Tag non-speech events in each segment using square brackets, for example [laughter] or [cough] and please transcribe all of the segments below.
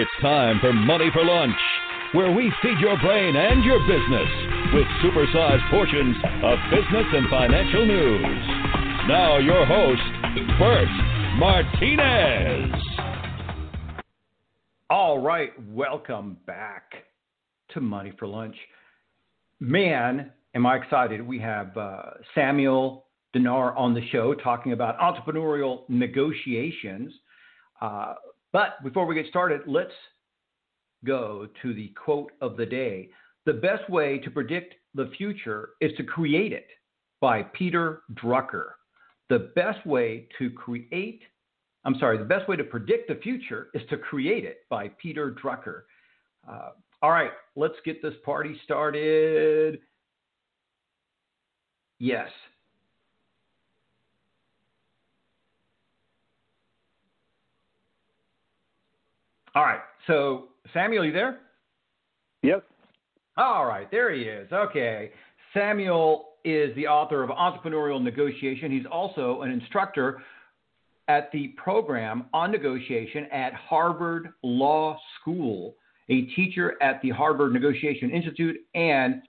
It's time for Money for Lunch, where we feed your brain and your business with supersized portions of business and financial news. Now, your host, Bert Martinez. All right, welcome back to Money for Lunch. Man, am I excited. We have uh, Samuel Dinnar on the show talking about entrepreneurial negotiations. Uh, but before we get started, let's go to the quote of the day. The best way to predict the future is to create it by Peter Drucker. The best way to create, I'm sorry, the best way to predict the future is to create it by Peter Drucker. Uh, all right, let's get this party started. Yes, All right. So, Samuel, you there? Yep. All right. There he is. Okay. Samuel is the author of Entrepreneurial Negotiation. He's also an instructor at the program on negotiation at Harvard Law School, a teacher at the Harvard Negotiation Institute, and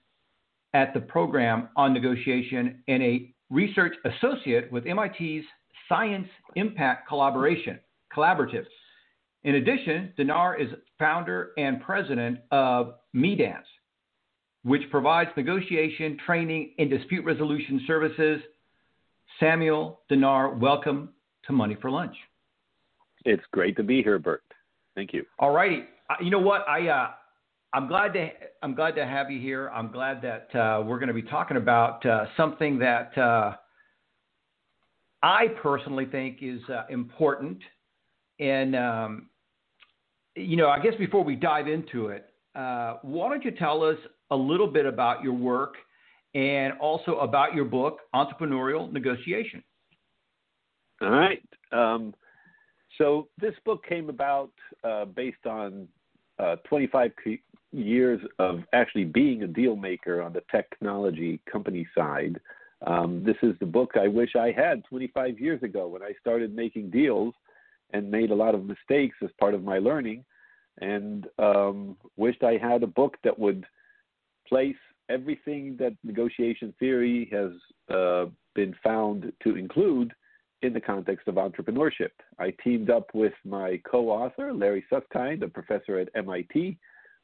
at the program on negotiation, and a research associate with MIT's Science Impact Collaboration Collaborative. In addition, Dinnar is founder and president of Meedance, which provides negotiation, training, and dispute resolution services. Samuel Dinnar, welcome to Money for Lunch. It's great to be here, Bert. Thank you. All righty. You know what? I uh, I'm glad to I'm glad to have you here. I'm glad that uh, we're going to be talking about uh, something that uh, I personally think is uh, important and um, you know, I guess before we dive into it, uh, why don't you tell us a little bit about your work and also about your book, Entrepreneurial Negotiation? All right. Um, so this book came about uh, based on uh, 25 years of actually being a deal maker on the technology company side. Um, this is the book I wish I had 25 years ago when I started making deals and made a lot of mistakes as part of my learning and um, wished I had a book that would place everything that negotiation theory has uh, been found to include in the context of entrepreneurship. I teamed up with my co author, Larry Susskind, a professor at MIT.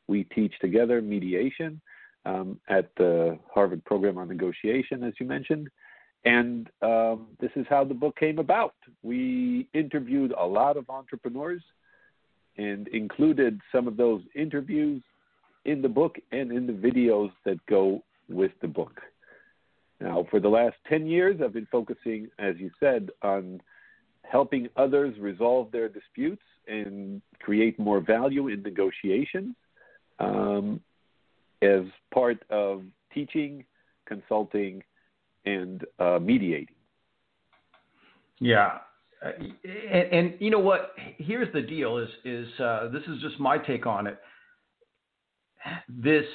We teach together mediation um, at the Harvard Program on Negotiation, as you mentioned. And um, this is how the book came about. We interviewed a lot of entrepreneurs and included some of those interviews in the book and in the videos that go with the book. Now, for the last 10 years, I've been focusing, as you said, on helping others resolve their disputes and create more value in negotiations um, as part of teaching, consulting, and uh, mediating. Yeah, and, and, you know what? Here's the deal: is is uh, this is just my take on it. This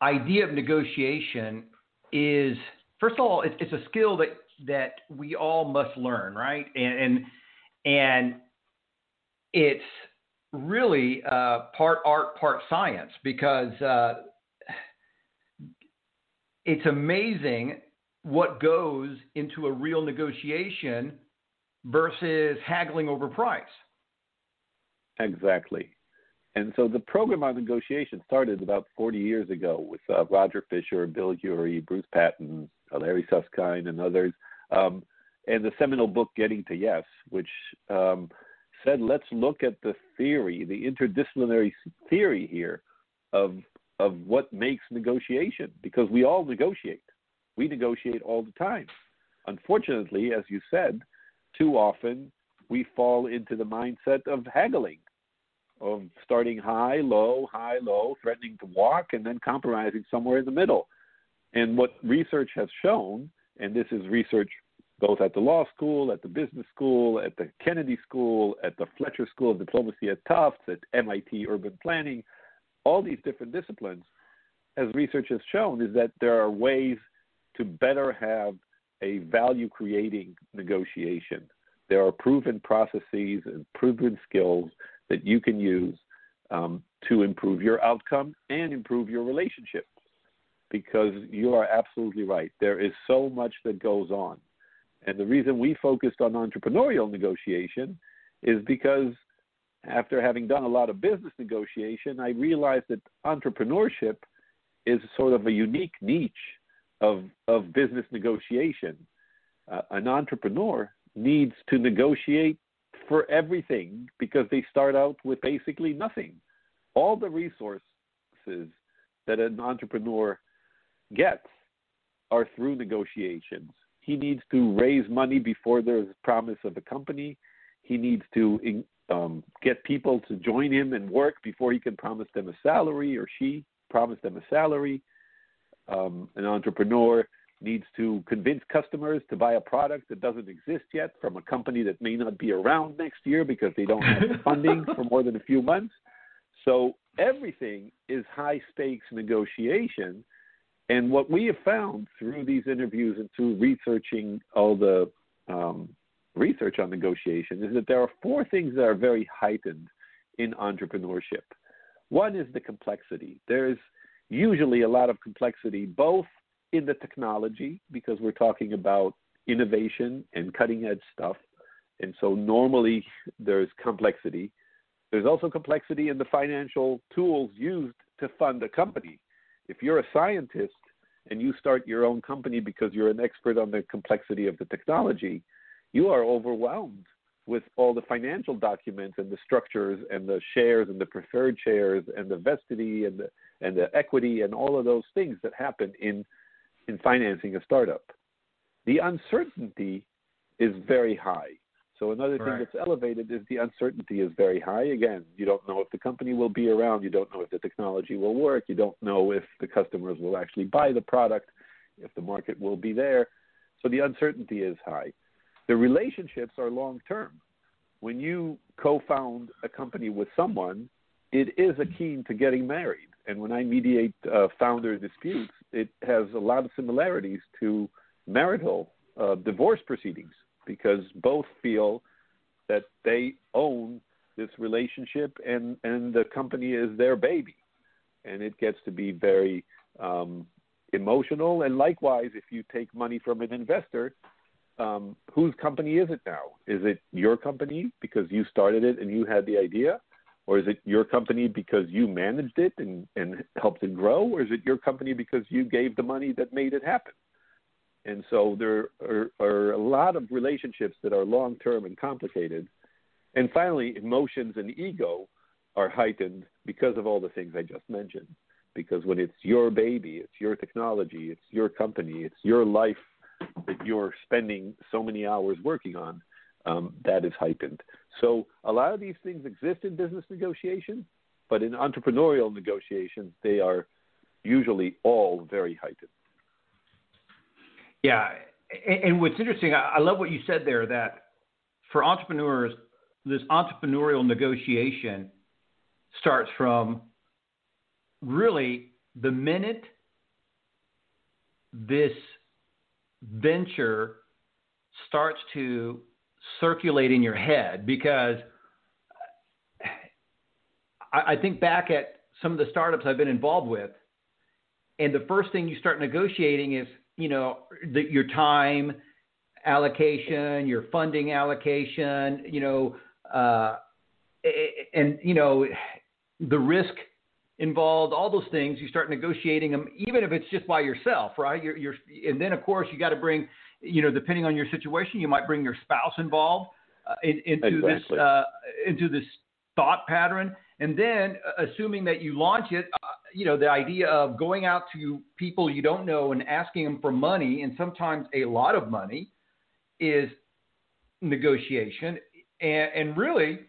idea of negotiation is, first of all, it, it's a skill that that we all must learn, right? And and, and it's really uh, part art, part science, because uh, it's amazing what goes into a real negotiation versus haggling over price. Exactly. And so the program on negotiation started about 40 years ago with uh, Roger Fisher, Bill Ury, Bruce Patton, uh, Larry Susskind, and others. Um, and the seminal book, Getting to Yes, which um, said, let's look at the theory, the interdisciplinary theory here of, of what makes negotiation, because we all negotiate. We negotiate all the time. Unfortunately, as you said, too often we fall into the mindset of haggling, of starting high, low, high, low, threatening to walk, and then compromising somewhere in the middle. And what research has shown, and this is research both at the law school, at the business school, at the Kennedy School, at the Fletcher School of Diplomacy at Tufts, at MIT Urban Planning, all these different disciplines, as research has shown, is that there are ways to better have a value creating negotiation. There are proven processes and proven skills that you can use um, to improve your outcome and improve your relationship. Because you are absolutely right. There is so much that goes on. And the reason we focused on entrepreneurial negotiation is because after having done a lot of business negotiation, I realized that entrepreneurship is sort of a unique niche of, of business negotiation. Uh, an entrepreneur needs to negotiate for everything because they start out with basically nothing. All the resources that an entrepreneur gets are through negotiations. He needs to raise money before there's promise of a company. He needs to um, get people to join him and work before he can promise them a salary or she promise them a salary. Um, an entrepreneur needs to convince customers to buy a product that doesn't exist yet from a company that may not be around next year because they don't have funding [laughs] for more than a few months. So everything is high stakes negotiation. And what we have found through these interviews and through researching all the um, research on negotiation is that there are four things that are very heightened in entrepreneurship. One is the complexity. There's usually a lot of complexity both in the technology because we're talking about innovation and cutting edge stuff. And so normally there's complexity. There's also complexity in the financial tools used to fund a company. If you're a scientist and you start your own company because you're an expert on the complexity of the technology, you are overwhelmed with all the financial documents and the structures and the shares and the preferred shares and the vestity and the and the equity and all of those things that happen in in financing a startup. The uncertainty is very high. So another thing right. that's elevated is the uncertainty is very high. Again, you don't know if the company will be around, you don't know if the technology will work, you don't know if the customers will actually buy the product, if the market will be there. So the uncertainty is high. The relationships are long term. When you co found a company with someone, it is akin to getting married. And when I mediate uh, founder disputes, it has a lot of similarities to marital uh, divorce proceedings because both feel that they own this relationship and, and the company is their baby. And it gets to be very um, emotional. And likewise, if you take money from an investor, um, whose company is it now? Is it your company because you started it and you had the idea? Or is it your company because you managed it and, and helped it grow? Or is it your company because you gave the money that made it happen? And so there are, are a lot of relationships that are long term and complicated. And finally, emotions and ego are heightened because of all the things I just mentioned. Because when it's your baby, it's your technology, it's your company, it's your life that you're spending so many hours working on, um, that is heightened. So a lot of these things exist in business negotiations, but in entrepreneurial negotiations, they are usually all very heightened. Yeah, and what's interesting, I love what you said there that for entrepreneurs, this entrepreneurial negotiation starts from really the minute this venture starts to circulate in your head because I, I think back at some of the startups I've been involved with, and the first thing you start negotiating is you know the, your time allocation, your funding allocation, you know, uh, and you know the risk involved, all those things. You start negotiating them, even if it's just by yourself, right? You're, you're and then of course you got to bring you know, depending on your situation, you might bring your spouse involved uh, in, into exactly. this uh, into this thought pattern, and then uh, assuming that you launch it, uh, you know, the idea of going out to people you don't know and asking them for money, and sometimes a lot of money, is negotiation, and, and really.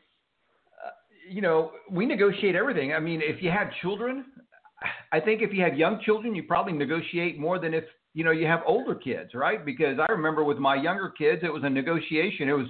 You know, we negotiate everything. I mean, if you have children, I think if you have young children, you probably negotiate more than if you know you have older kids, right? Because I remember with my younger kids, it was a negotiation. It was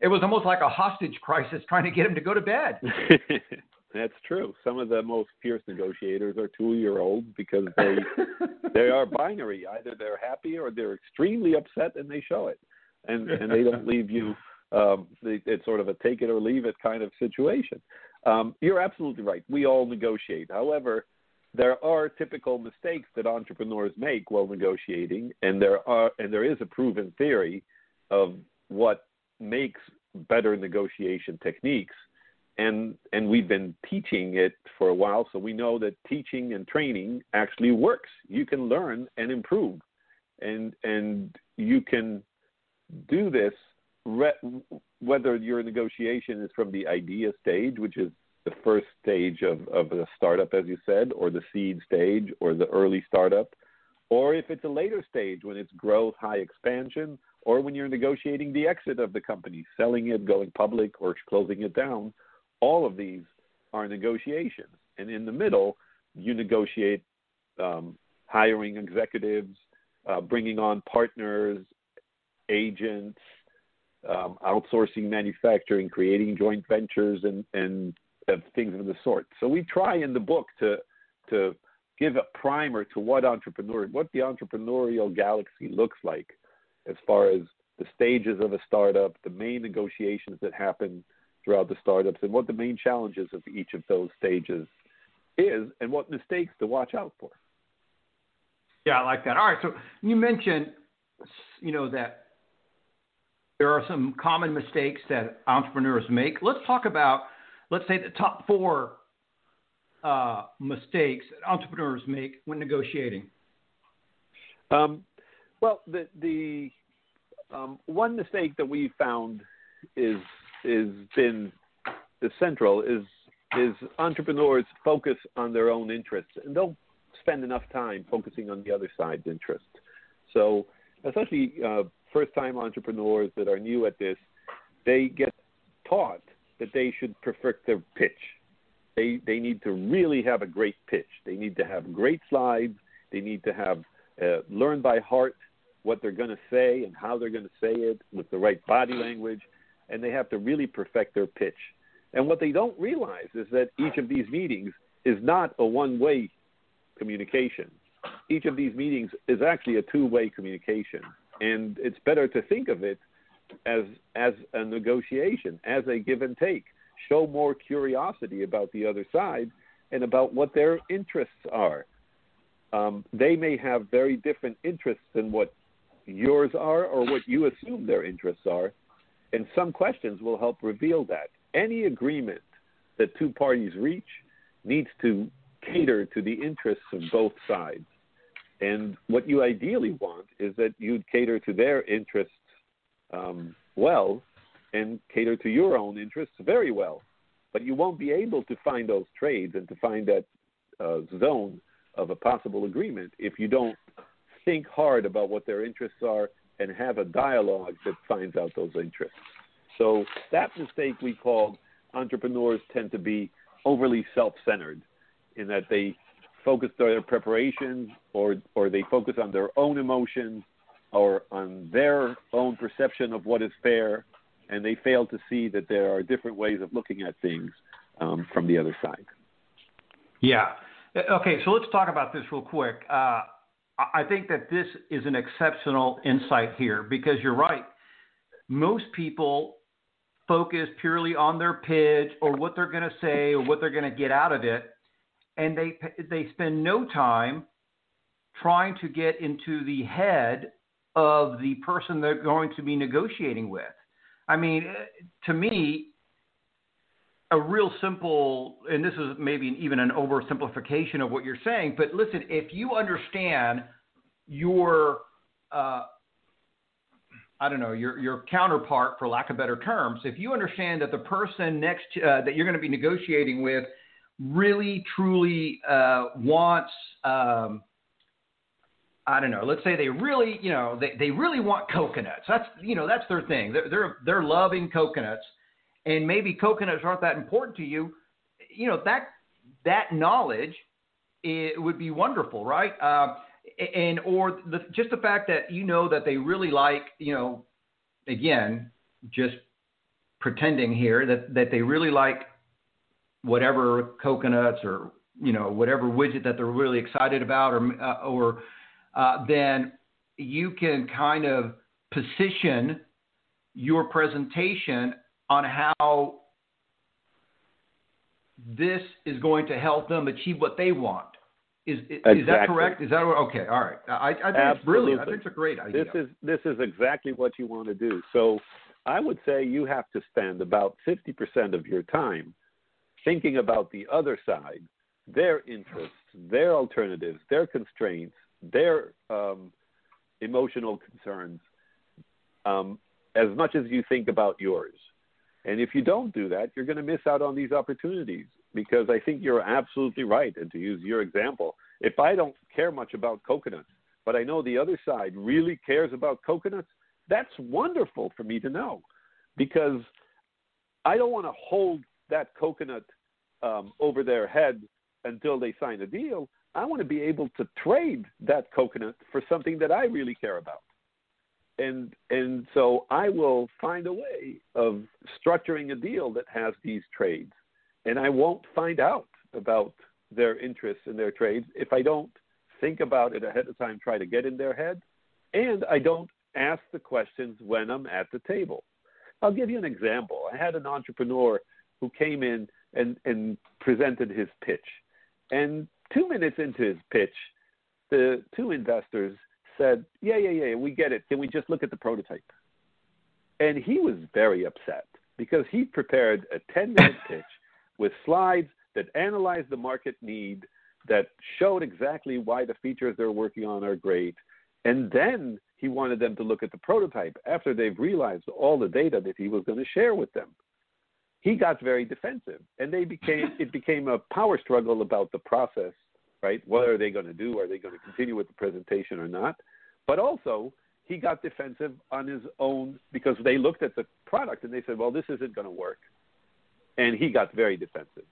it was almost like a hostage crisis [laughs] trying to get them to go to bed. [laughs] That's true. Some of the most fierce negotiators are two-year-olds because they [laughs] they are binary. Either they're happy or they're extremely upset, and they show it, and and they don't leave you Um, it's sort of a take it or leave it kind of situation. Um, you're absolutely right. We all negotiate. However, there are typical mistakes that entrepreneurs make while negotiating, and there are and there is a proven theory of what makes better negotiation techniques and and we've been teaching it for a while so we know that teaching and training actually works you can learn and improve and and you can do this re- whether your negotiation is from the idea stage which is the first stage of, of a startup as you said or the seed stage or the early startup or if it's a later stage when it's growth high expansion or when you're negotiating the exit of the company selling it going public or closing it down all of these are negotiations. And in the middle, you negotiate um, hiring executives, uh, bringing on partners, agents, um, outsourcing manufacturing, creating joint ventures, and, and uh, things of the sort. So we try in the book to to give a primer to what entrepreneur, what the entrepreneurial galaxy looks like, as far as the stages of a startup, the main negotiations that happen throughout the startups and what the main challenges of each of those stages is and what mistakes to watch out for. Yeah, I like that. All right, so you mentioned, you know, that there are some common mistakes that entrepreneurs make. Let's talk about, let's say, the top four uh, mistakes that entrepreneurs make when negotiating. Um, well, the the um, one mistake that we found is is been the central is is entrepreneurs focus on their own interests and don't spend enough time focusing on the other side's interest. So, especially uh, first-time entrepreneurs that are new at this, they get taught that they should perfect their pitch. They they need to really have a great pitch. They need to have great slides. They need to have uh, learn by heart what they're going to say and how they're going to say it with the right body language and they have to really perfect their pitch. And what they don't realize is that each of these meetings is not a one way communication. Each of these meetings is actually a two way communication. And it's better to think of it as, as a negotiation, as a give and take. Show more curiosity about the other side and about what their interests are. Um, they may have very different interests than what yours are or what you assume their interests are and some questions will help reveal that. Any agreement that two parties reach needs to cater to the interests of both sides. And what you ideally want is that you'd cater to their interests um, well and cater to your own interests very well. But you won't be able to find those trades and to find that uh, zone of a possible agreement if you don't think hard about what their interests are and have a dialogue that finds out those interests. So that mistake we called entrepreneurs tend to be overly self-centered in that they focus on their preparations or or they focus on their own emotions or on their own perception of what is fair and they fail to see that there are different ways of looking at things um, from the other side. Yeah. Okay, so let's talk about this real quick. Uh, I think that this is an exceptional insight here because you're right. Most people focus purely on their pitch or what they're going to say or what they're going to get out of it, and they they spend no time trying to get into the head of the person they're going to be negotiating with. I mean, to me, a real simple, and this is maybe even an oversimplification of what you're saying, but listen, if you understand your, uh, I don't know, your your counterpart, for lack of better terms, if you understand that the person next uh, that you're going to be negotiating with really truly uh, wants. Um, I don't know. Let's say they really, you know, they, they really want coconuts. That's you know that's their thing. They're they're they're loving coconuts and maybe coconuts aren't that important to you, you know that that knowledge it would be wonderful, right? Uh, and or the, just the fact that you know that they really like, you know, again, just pretending here that that they really like whatever coconuts or you know whatever widget that they're really excited about, or uh, or uh, then you can kind of position your presentation on how this is going to help them achieve what they want. Is is, exactly. is that correct? Is that okay? All right. I, I think Absolutely. it's brilliant. I think it's a great idea. This is this is exactly what you want to do. So I would say you have to spend about 50% of your time thinking about the other side, their interests, their alternatives, their constraints, their um, emotional concerns, um, as much as you think about yours. And if you don't do that, you're going to miss out on these opportunities because I think you're absolutely right. And to use your example, if I don't care much about coconuts, but I know the other side really cares about coconuts, that's wonderful for me to know because I don't want to hold that coconut um, over their head until they sign a deal. I want to be able to trade that coconut for something that I really care about. And and so I will find a way of structuring a deal that has these trades. And I won't find out about their interests and their trades if I don't think about it ahead of time, try to get in their head, and I don't ask the questions when I'm at the table. I'll give you an example. I had an entrepreneur who came in and, and presented his pitch. And two minutes into his pitch, the two investors said, Yeah, yeah, yeah, we get it. Can we just look at the prototype? And he was very upset because he prepared a 10 minute [laughs] pitch with slides that analyzed the market need, that showed exactly why the features they're working on are great. And then he wanted them to look at the prototype after they've realized all the data that he was going to share with them. He got very defensive, and they became [laughs] it became a power struggle about the process, right? What are they going to do? Are they going to continue with the presentation or not? But also, he got defensive on his own because they looked at the product and they said, "Well, this isn't going to work," and he got very defensive.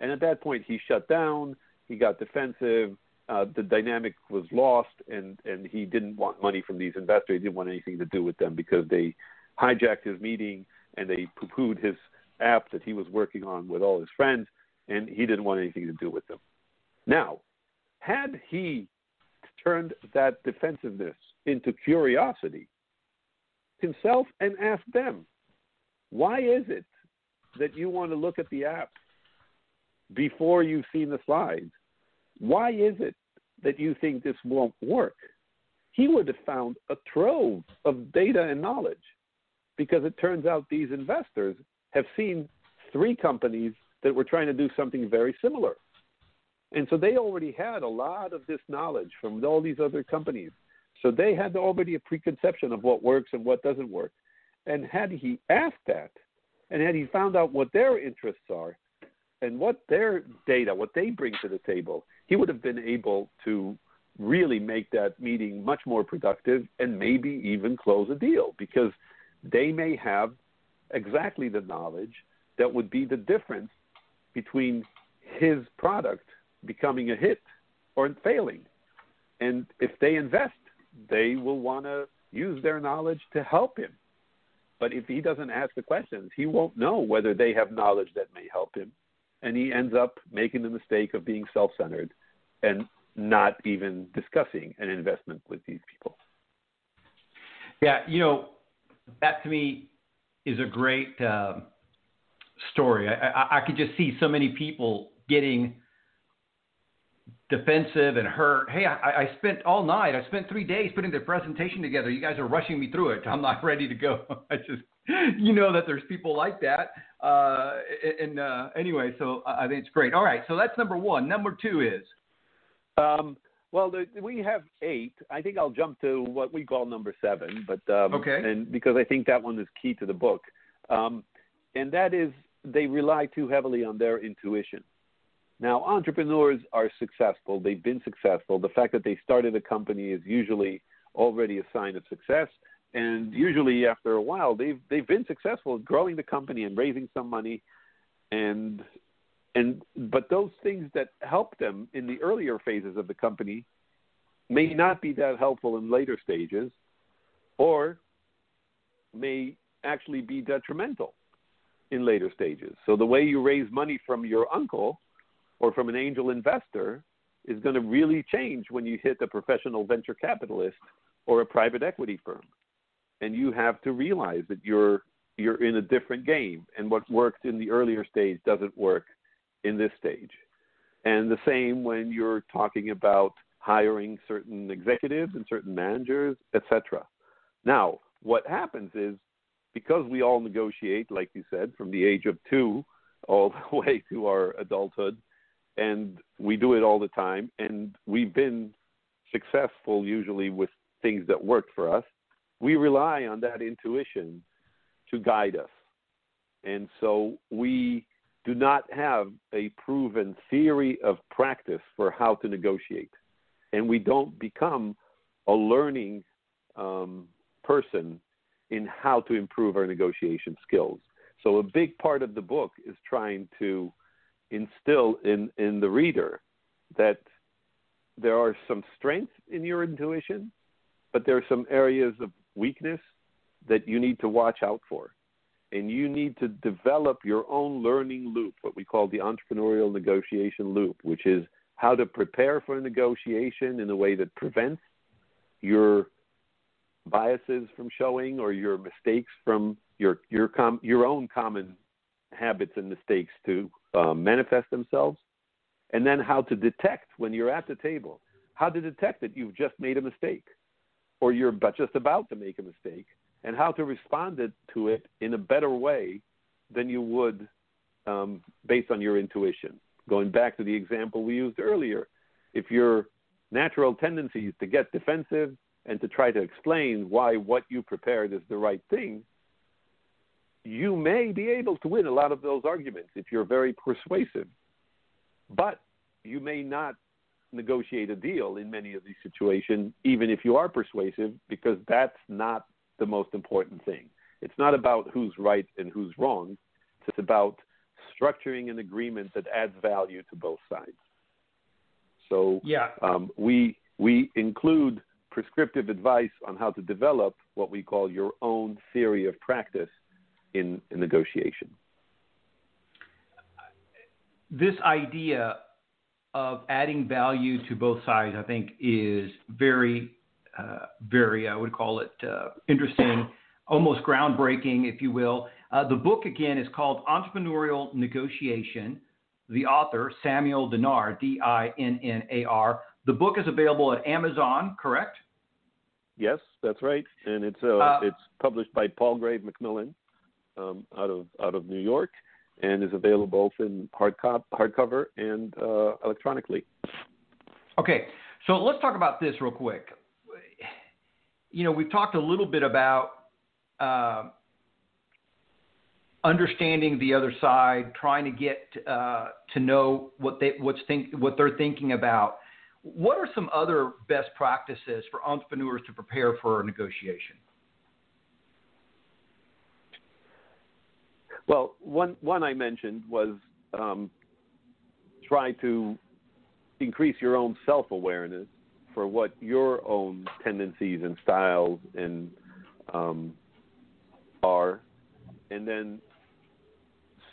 And at that point, he shut down. He got defensive uh, the dynamic was lost, and and he didn't want money from these investors. He didn't want anything to do with them because they hijacked his meeting and they poo-pooed his app that he was working on with all his friends, and he didn't want anything to do with them. Now, had he turned that defensiveness into curiosity himself and asked them, why is it that you want to look at the app before you've seen the slides? Why is it that you think this won't work? He would have found a trove of data and knowledge because it turns out these investors have seen three companies that were trying to do something very similar. And so they already had a lot of this knowledge from all these other companies. So they had already a preconception of what works and what doesn't work. And had he asked that, and had he found out what their interests are, and what their data, what they bring to the table, he would have been able to really make that meeting much more productive and maybe even close a deal because they may have exactly the knowledge that would be the difference between his product becoming a hit or failing. And if they invest, they will want to use their knowledge to help him. But if he doesn't ask the questions, he won't know whether they have knowledge that may help him and he ends up making the mistake of being self centered and not even discussing an investment with these people. Yeah, you know, that to me is a great uh, story. I, I, I could just see so many people getting defensive and hurt. Hey, I, I spent all night. I spent three days putting the presentation together. You guys are rushing me through it. I'm not ready to go. [laughs] I just, you know, that there's people like that. Uh, and uh, anyway, so I think it's great. All right, so that's number one. Number two is. Um, well, the, we have eight. I think I'll jump to what we call number seven, but um, okay, and because I think that one is key to the book, um, and that is they rely too heavily on their intuition. Now, entrepreneurs are successful. They've been successful. The fact that they started a company is usually already a sign of success. And usually, after a while, they've they've been successful growing the company and raising some money, and and but those things that help them in the earlier phases of the company may not be that helpful in later stages, or may actually be detrimental in later stages. So the way you raise money from your uncle or from an angel investor is going to really change when you hit a professional venture capitalist or a private equity firm. and you have to realize that you're you're in a different game, and what worked in the earlier stage doesn't work in this stage. And the same when you're talking about hiring certain executives and certain managers, etc. Now, what happens is because we all negotiate, like you said, from the age of two all [laughs] the way to our adulthood, and we do it all the time, and we've been successful usually with things that worked for us. We rely on that intuition to guide us. And so we do not have a proven theory of practice for how to negotiate. And we don't become a learning um, person in how to improve our negotiation skills. So a big part of the book is trying to instill in, in the reader that there are some strengths in your intuition, but there are some areas of weakness that you need to watch out for. And you need to develop your own learning loop, what we call the entrepreneurial negotiation loop, which is how to prepare for a negotiation in a way that prevents your biases from showing or your mistakes from your your com- your own common habits and mistakes to um, manifest themselves, and then how to detect when you're at the table, how to detect that you've just made a mistake, or you're just about to make a mistake, and how to respond to it in a better way than you would um, based on your intuition. Going back to the example we used earlier, if your natural tendency is to get defensive and to try to explain why what you prepared is the right thing, you may be able to win a lot of those arguments if you're very persuasive. But you may not negotiate a deal in many of these situations, even if you are persuasive, because that's not the most important thing. It's not about who's right and who's wrong. It's about structuring an agreement that adds value to both sides. So yeah. um, we we include prescriptive advice on how to develop what we call your own theory of practice in, in negotiation. This idea of adding value to both sides, I think, is very, very, I would call it uh, interesting, almost groundbreaking, if you will. Uh, the book, again, is called Entrepreneurial Negotiation. The author, Samuel Dinnar, D I N N A R. The book is available at Amazon, correct? Yes, that's right, and it's uh, uh, it's published by Palgrave Macmillan um, out of out of New York, and is available both in hard cop, hardcover and uh, electronically. Okay, so let's talk about this real quick. You know, we've talked a little bit about uh, understanding the other side, trying to get uh, to know what they what's think what they're thinking about. What are some other best practices for entrepreneurs to prepare for a negotiation? Well, one one I mentioned was um, try to increase your own self awareness for what your own tendencies and styles and um, are, and then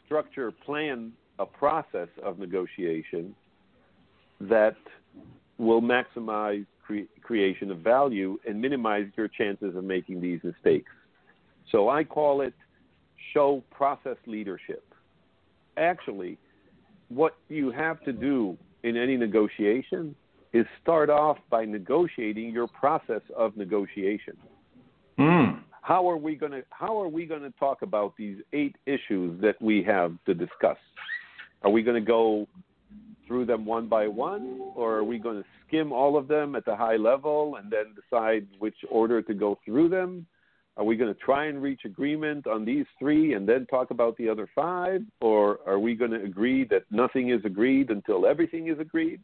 structure, plan a process of negotiation that will maximize cre- creation of value and minimize your chances of making these mistakes. So I call it show process leadership. Actually, what you have to do in any negotiation is start off by negotiating your process of negotiation. Mm. How are we going to how are we going to talk about these eight issues that we have to discuss? Are we going to go through them one by one, or are we going to skim all of them at the high level and then decide which order to go through them? Are we going to try and reach agreement on these three and then talk about the other five? Or are we going to agree that nothing is agreed until everything is agreed?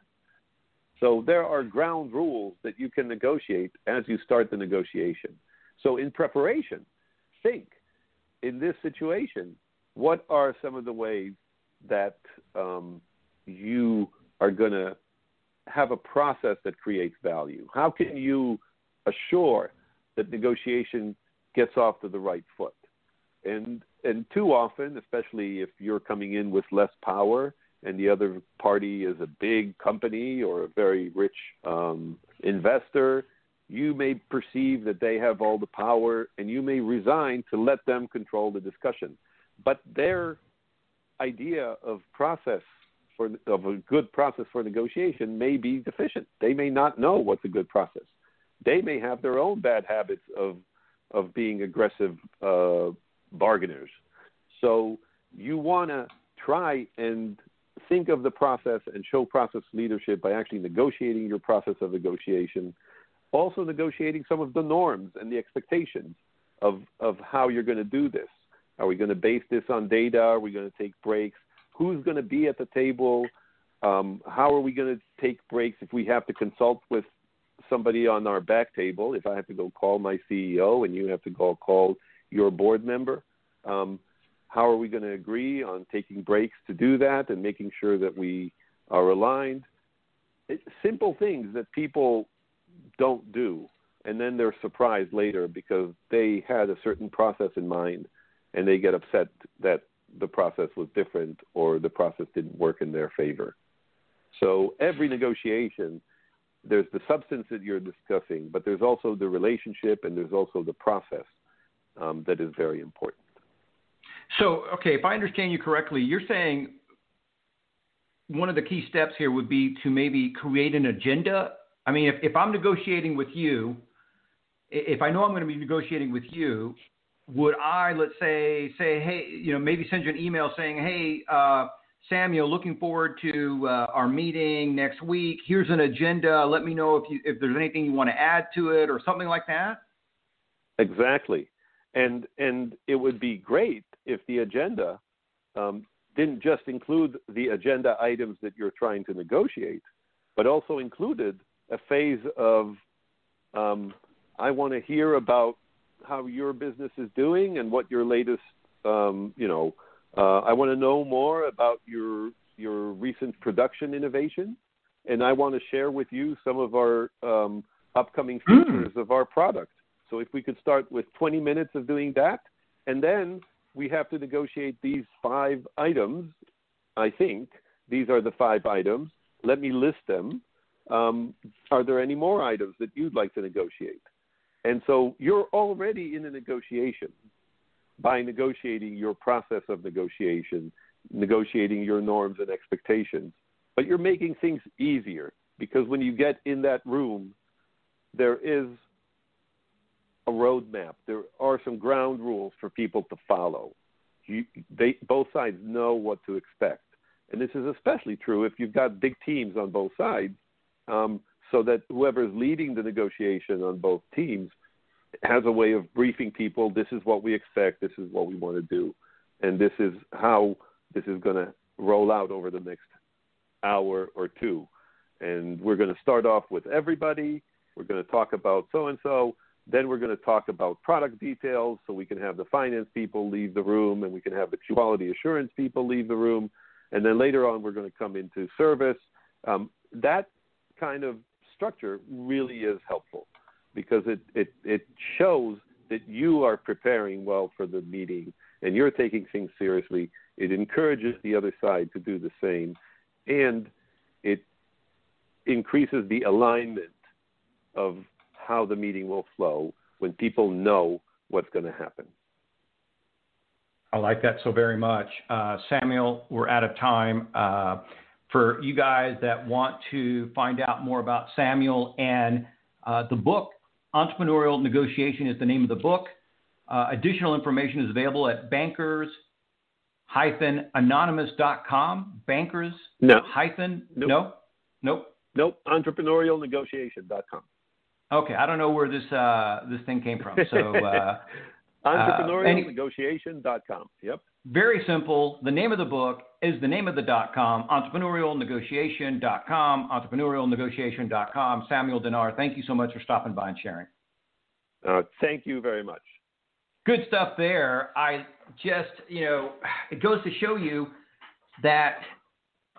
So there are ground rules that you can negotiate as you start the negotiation. So in preparation, think in this situation, what are some of the ways that um, you are going to have a process that creates value? How can you assure that negotiation gets off to the right foot? And and too often, especially if you're coming in with less power and the other party is a big company or a very rich um, investor, you may perceive that they have all the power and you may resign to let them control the discussion. But their idea of process for of a good process for negotiation may be deficient. They may not know what's a good process. They may have their own bad habits of of being aggressive uh, bargainers. So you want to try and think of the process and show process leadership by actually negotiating your process of negotiation, also negotiating some of the norms and the expectations of, of how you're going to do this. Are we going to base this on data? Are we going to take breaks? Who's going to be at the table? Um, how are we going to take breaks if we have to consult with somebody on our back table? If I have to go call my CEO and you have to go call your board member, um, how are we going to agree on taking breaks to do that and making sure that we are aligned? It's simple things that people don't do, and then they're surprised later because they had a certain process in mind and they get upset that the process was different or the process didn't work in their favor. So every negotiation, there's the substance that you're discussing, but there's also the relationship and there's also the process um, that is very important. So, okay, if I understand you correctly, you're saying one of the key steps here would be to maybe create an agenda. I mean, if, if I'm negotiating with you, if I know I'm going to be negotiating with you, would I, let's say, say, hey, you know, maybe send you an email saying, hey, uh, Samuel, looking forward to uh, our meeting next week. Here's an agenda. Let me know if you if there's anything you want to add to it or something like that. Exactly, and and it would be great if the agenda um, didn't just include the agenda items that you're trying to negotiate, but also included a phase of um, I want to hear about how your business is doing and what your latest, um, you know, uh, I want to know more about your your recent production innovation, and I want to share with you some of our um, upcoming hmm. features of our product. So if we could start with 20 minutes of doing that, and then we have to negotiate these five items. I think these are the five items. Let me list them. Um, are there any more items that you'd like to negotiate? And so you're already in a negotiation by negotiating your process of negotiation, negotiating your norms and expectations. But you're making things easier because when you get in that room, there is a roadmap. There are some ground rules for people to follow. You, they, both sides know what to expect. And this is especially true if you've got big teams on both sides, um, so that whoever is leading the negotiation on both teams has a way of briefing people this is what we expect, this is what we want to do, and this is how this is going to roll out over the next hour or two. And we're going to start off with everybody. We're going to talk about so and so then we're going to talk about product details so we can have the finance people leave the room and we can have the quality assurance people leave the room. And then later on, we're going to come into service. Um, that kind of structure really is helpful because it, it, it shows that you are preparing well for the meeting and you're taking things seriously. It encourages the other side to do the same. And it increases the alignment of how the meeting will flow when people know what's going to happen. I like that so very much. Uh, Samuel, we're out of time. Uh, for you guys that want to find out more about Samuel and uh, the book, Entrepreneurial Negotiation is the name of the book. Uh, additional information is available at bankers anonymous.com. Bankers no. hyphen nope. no nope nope entrepreneurialnegotiation.com. Okay, I don't know where this uh, this thing came from. So uh, [laughs] entrepreneurialnegotiation.com. Yep. Very simple. The name of the book is the name of the dot com, entrepreneurialnegotiation.com, entrepreneurialnegotiation.com. Samuel Dinnar, thank you so much for stopping by and sharing. Uh, thank you very much. Good stuff there. I just, you know, it goes to show you that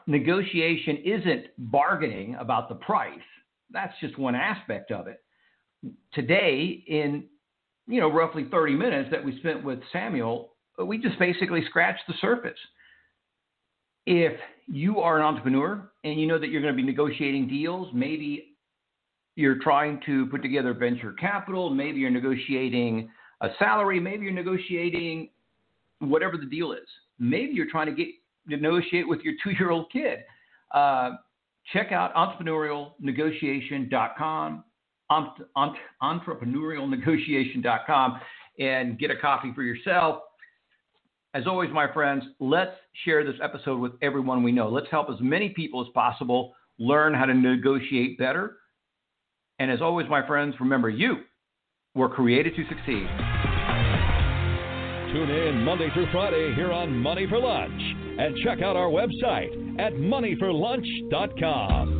negotiation isn't bargaining about the price that's just one aspect of it. Today, in you know roughly 30 minutes that we spent with Samuel, we just basically scratched the surface. If you are an entrepreneur and you know that you're going to be negotiating deals, maybe you're trying to put together venture capital, maybe you're negotiating a salary, maybe you're negotiating whatever the deal is. Maybe you're trying to get negotiate with your two-year-old kid. Uh, check out entrepreneurialnegotiation.com, entrepreneurialnegotiation.com, and get a copy for yourself. As always, my friends, let's share this episode with everyone we know. Let's help as many people as possible learn how to negotiate better. And as always, my friends, remember you were created to succeed. Tune in Monday through Friday here on Money for Lunch and check out our website at moneyforlunch.com.